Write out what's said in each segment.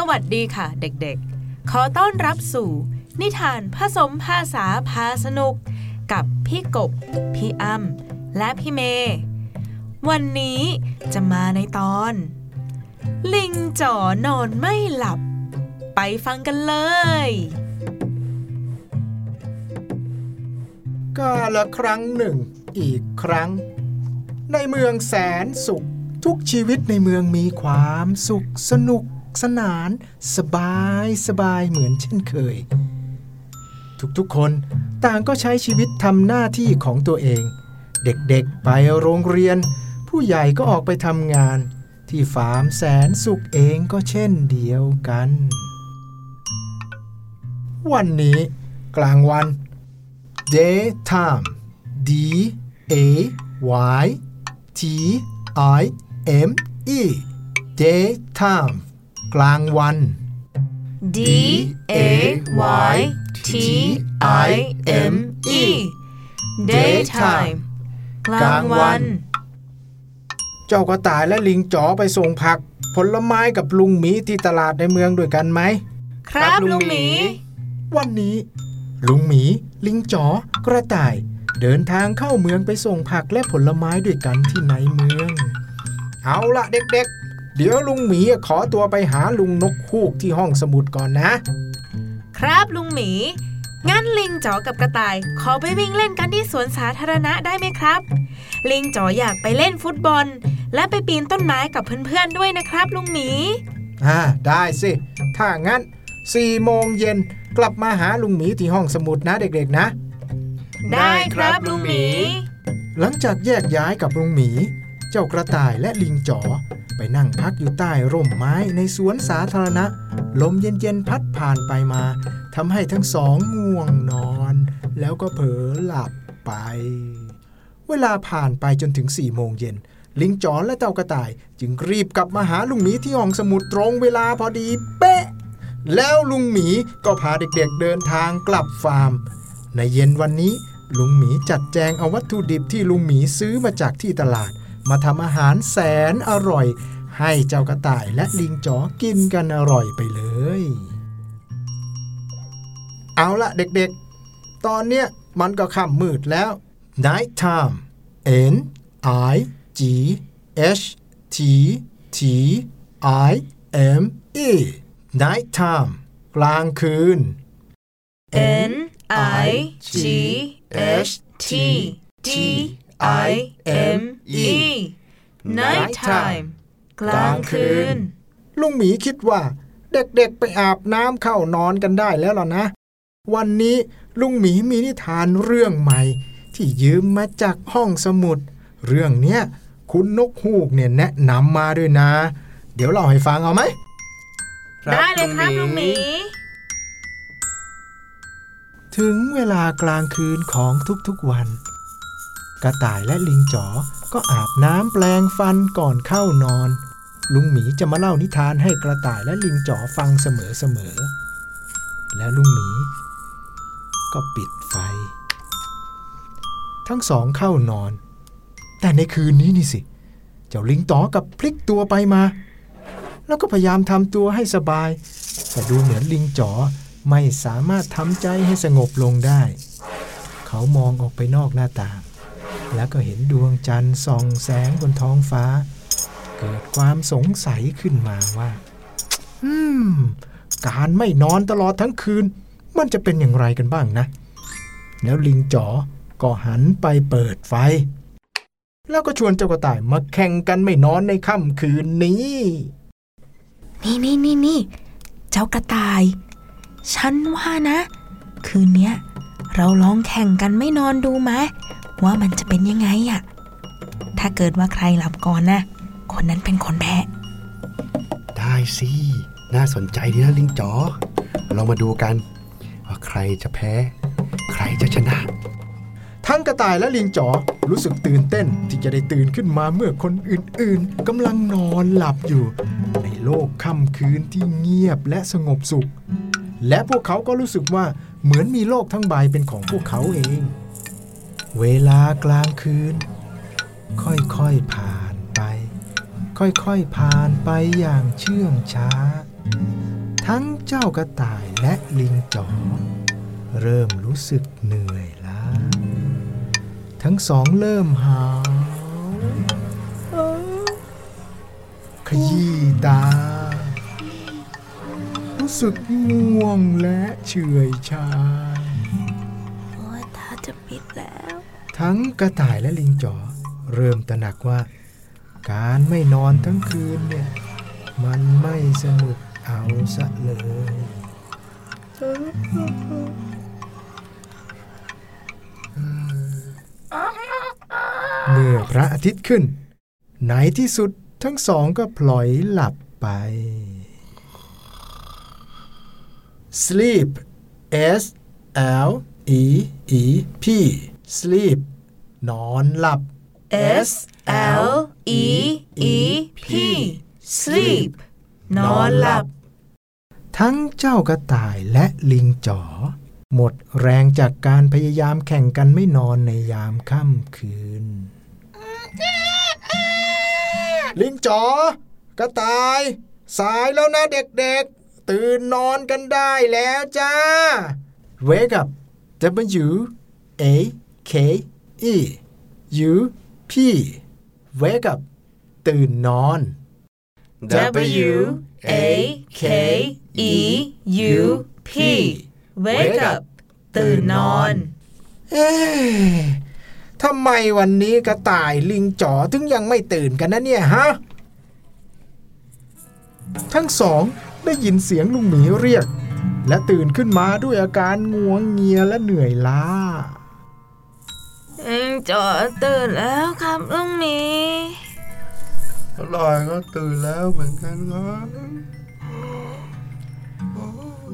สวัสดีค่ะเด็กๆ ขอต้อนรับสู่ นิทานผสมภาษาพาสนุก กับพี่กบ พี่อ้ำและพี่เมย์วันนี้จะมาในตอน ลิงจ๋อนอนไม่หลับ ไปฟังกันเลยกาละครั้งหนึ่ง อีกครั้ง ในเมืองแสนสุข ทุกชีวิตในเมืองมีความสุขสนุก สนาน สบายสบายเหมือนเช่นเคย ทุกๆคนต่างก็ใช้ชีวิตทำหน้าที่ของตัวเอง เด็กๆไปโรงเรียน ผู้ใหญ่ก็ออกไปทำงาน ที่ฟาร์มแสนสุขเองก็เช่นเดียวกัน วันนี้ กลางวัน daytime d a y t i m e daytime กลางวัน D A Y T I M E daytime กลางวัน เจ้ากระต่ายและลิงจ๋อไปส่งผัก ผลไม้กับลุงหมีที่ตลาดในเมืองด้วยกันไหม ครับลุงหมี วันนี้ ลุงหมี ลิงจ๋อกระต่าย เดินทางเข้าเมืองไปส่งผักและผลไม้ด้วยกันที่ในเมือง เอาละเด็กๆ เดี๋ยวลุงหมีขอตัวไปหาลุงนกฮูกที่ห้องสมุดก่อนนะ ครับลุงหมี งั้นลิงจ๋อกับกระต่าย ขอไปวิ่งเล่นกันที่สวนสาธารณะได้ไหมครับ ลิงจ๋ออยากไปเล่นฟุตบอล และไปปีนต้นไม้กับเพื่อนๆด้วยนะครับ ลุงหมี อ่าได้สิ ถ้างั้น4โมงเย็นกลับมาหาลุงหมีที่ห้องสมุดนะเด็กๆนะ ได้ครับลุงหมี หลังจากแยกย้ายกับลุงหมี เจ้ากระต่ายและลิงจ๋อ ไปนั่งพักอยู่ใต้ร่มไม้ในสวนสาธารณะ ลมเย็นๆพัดผ่านไปมาทำให้ทั้งสองง่วงนอน แล้วก็เผลอหลับไป เวลาผ่านไปจนถึง4โมงเย็นลิงจ๋อและเจ้ากระต่าย จึงรีบกลับมาหาลุงหมีที่ห้องสมุดตรงเวลาพอดีเป๊ะ แล้วลุงหมีก็พาเด็กๆเดินทางกลับฟาร์ม ในเย็นวันนี้ลุงหมีจัดแจงเอาวัตถุดิบที่ลุงหมีซื้อมาจากที่ตลาด มาทำอาหารแสนอร่อย ให้เจ้ากระต่ายและลิงจ๋อกินกันอร่อยไปเลย เอาละเด็กๆ ตอนเนี้ยมันก็ค่ำมืดแล้ว night time n i g h t t i m e night time กลางคืน N I G H T T I M E night time กลางคืน ลุงหมีคิดว่า เด็กๆไปอาบน้ำเข้านอนกันได้แล้วล่ะนะ วันนี้ลุงหมีมีนิทานเรื่องใหม่ ที่ยืมมาจากห้องสมุด เรื่องเนี้ยคุณนกฮูกเนี่ยแนะนำมาด้วยนะ เดี๋ยวเล่าให้ฟังเอาไหม ได้เลยครับลุงหมี ถึงเวลากลางคืนของทุกๆวัน กระต่ายและลิงจ๋อก็อาบน้ำแปลงฟันก่อนเข้านอน ลุงหมีจะมาเล่านิทานให้กระต่ายและลิงจ๋อฟังเสมอๆ แล้วลุงหมี ก็ปิดไฟ ทั้งสองเข้านอน แต่ในคืนนี้นี่สิ เจ้าลิงจ๋อกับพลิกตัวไปมา แล้วก็พยายามทำตัวให้สบาย แต่ดูเหมือนลิงจ๋อไม่สามารถทำใจให้สงบลงได้ เขามองออกไปนอกหน้าต่าง แล้วก็เห็นดวงจันทร์ส่องแสงบนท้องฟ้า เกิดความสงสัยขึ้นมาว่า อืม การไม่นอนตลอดทั้งคืน มันจะเป็นอย่างไรกันบ้างนะ แล้วลิงจ๋อก็หันไปเปิดไฟ แล้วก็ชวนเจ้ากระต่ายมาแข่งกันไม่นอนในค่ำคืนนี้ นี่นี่นี่นี่เจ้ากระต่าย ฉันว่านะ คืนเนี้ยเราลองแข่งกันไม่นอนดูไหม ว่ามันจะเป็นยังไงอะถ้าเกิดว่าใครหลับก่อนนะ คนนั้นเป็นคนแพ้ ได้สิ น่าสนใจดีนะลิงจ๋อ เรามาดูกัน ว่าใครจะแพ้ ใครจะชนะ ทั้งกระต่ายและลิงจ๋อรู้สึกตื่นเต้นที่จะได้ตื่นขึ้นมาเมื่อคนอื่นๆกำลังนอนหลับอยู่ ในโลกค่ำคืนที่เงียบและสงบสุข และพวกเขาก็รู้สึกว่าเหมือนมีโลกทั้งใบเป็นของพวกเขาเอง เวลากลางคืน ค่อยๆผ่านไป ค่อยๆผ่านไปอย่างเชื่องช้า ทั้งเจ้ากระต่ายและลิงจ๋อเริ่มรู้สึกเหนื่อยล้า ทั้งสองเริ่มหาวขยี้ตา รู้สึกง่วงและเฉื่อยชา ผิดแล้ว ทั้งกระต่ายและลิงจ๋อเริ่มตระหนักว่า การไม่นอนทั้งคืนเนี่ย มันไม่สนุกเอาซะเลยเมื่อพระอาทิตย์ขึ้นในที่สุดทั้งสองก็พลอยหลับไป sleep s l e e p sleep นอนหลับ S L E E P sleep นอนหลับ ทั้งเจ้ากระต่ายและลิงจ๋อ หมดแรงจากการพยายามแข่งกันไม่นอนในยามค่ำคืน ลิงจ๋อกระต่าย สายแล้วนะเด็กๆ ตื่นนอนกันได้แล้วจ้า Wake up W A K E U P Wake up ตื่นนอน W A K E U P wake up ตื่นนอน เอ๊ะทำไมวันนี้กระต่ายลิงจ๋อถึงยังไม่ตื่นกันนะเนี่ยฮะ ทั้งสองได้ยินเสียงลุงหมีเรียก และตื่นขึ้นมาด้วยอาการง่วงเงียและเหนื่อยล้าอืมจอตื่นแล้วครับลุงหมีอร่อยก็ตื่นแล้วเหมือนกันครับ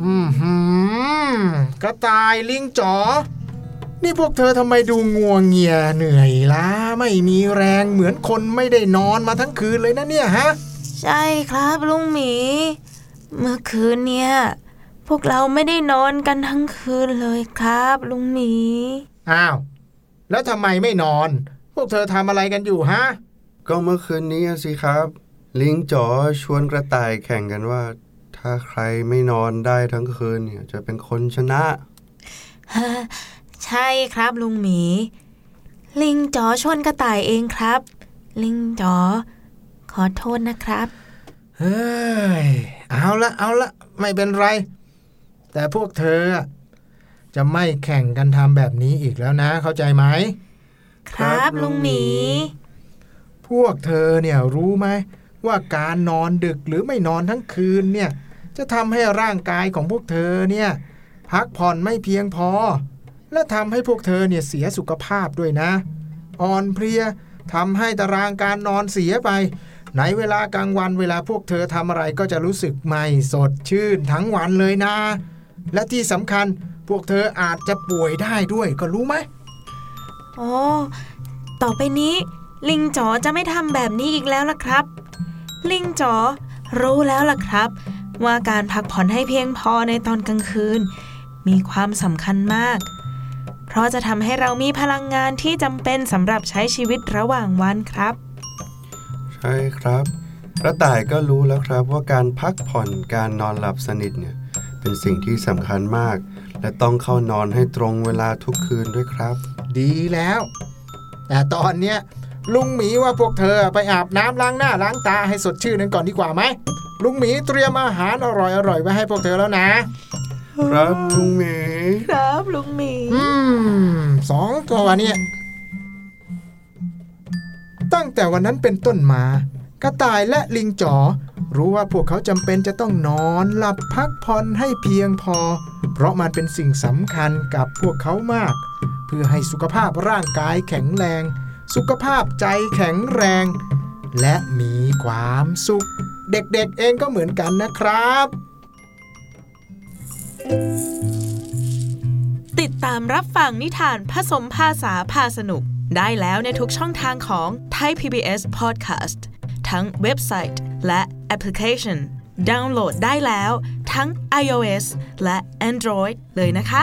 อืมหือกระต่ายลิงจ๋อ นี่พวกเธอทำไมดูงัวงเงียเหนื่อยล้าไม่มีแรงเหมือนคนไม่ได้นอนมาทั้งคืนเลยนะเนี่ยฮะ ใช่ครับลุงหมี เมื่อคืนเนี่ย พวกเราไม่ได้นอนกันทั้งคืนเลยครับ ลุงหมี อ้าว แล้วทำไมไม่นอน พวกเธอทำอะไรกันอยู่ฮะ ก็เมื่อคืนนี้อะสิครับ ลิงจ๋อชวนกระต่ายแข่งกันว่า ถ้าใครไม่นอนได้ทั้งคืนเนี่ย จะเป็นคนชนะ ใช่ครับลุงหมี ลิงจ๋อชวนกระต่ายเองครับ ลิงจ๋อขอโทษนะครับ เฮ้ย เอาละเอาละไม่เป็นไร แต่พวกเธออะจะไม่แข่งกันทำแบบนี้อีกแล้วนะ เข้าใจไหม ครับลุงหมี พวกเธอเนี่ยรู้ไหมว่าการนอนดึกหรือไม่นอนทั้งคืนเนี่ย จะทำให้ร่างกายของพวกเธอเนี่ย พักผ่อนไม่เพียงพอ และทำให้พวกเธอเนี่ยเสียสุขภาพด้วยนะ อ่อนเพลียทำให้ตารางการนอนเสียไปในเวลากลางวันเวลาพวกเธอทำอะไรก็จะรู้สึกไม่สดชื่นทั้งวันเลยนะ และที่สำคัญพวกเธออาจจะป่วยได้ด้วยก็รู้ไหมโอ้ต่อไปนี้ ลิงจ๋อจะไม่ทำแบบนี้อีกแล้วล่ะครับ ลิงจ๋อรู้แล้วล่ะครับ ว่าการพักผ่อนให้เพียงพอในตอนกลางคืน มีความสำคัญมาก เพราะจะทำให้เรามีพลังงานที่จำเป็นสำหรับใช้ชีวิตระหว่างวันครับ ใช่ครับกระต่ายก็รู้แล้วครับว่าการพักผ่อนการนอนหลับสนิทเนี่ย เป็นสิ่งที่สำคัญมาก และต้องเข้านอนให้ตรงเวลาทุกคืนด้วยครับ ดีแล้ว แต่ตอนเนี้ยลุงหมีว่าพวกเธอไปอาบน้ำล้างหน้าล้างตาให้สดชื่นกันก่อนดีกว่าไหมลุงหมีเตรียมอาหารอร่อยๆไว้ให้พวกเธอแล้วนะ ครับลุงหมีครับลุงหมีอืมสองตัวเนี่ยตั้งแต่วันนั้นเป็นต้นมา กระต่ายและลิงจ๋อ รู้ว่าพวกเขาจำเป็นจะต้องนอนหลับพักผ่อนให้เพียงพอ เพราะมันเป็นสิ่งสำคัญกับพวกเขามาก เพื่อให้สุขภาพร่างกายแข็งแรง สุขภาพใจแข็งแรง และมีความสุข เด็กๆเองก็เหมือนกันนะครับ ติดตามรับฟังนิทานผสมภาษาพาสนุก ได้แล้วในทุกช่องทางของ Thai PBS Podcast ทั้งเว็บไซต์ และแอปพลิเคชันดาวน์โหลดได้แล้วทั้ง iOS และ Android เลยนะคะ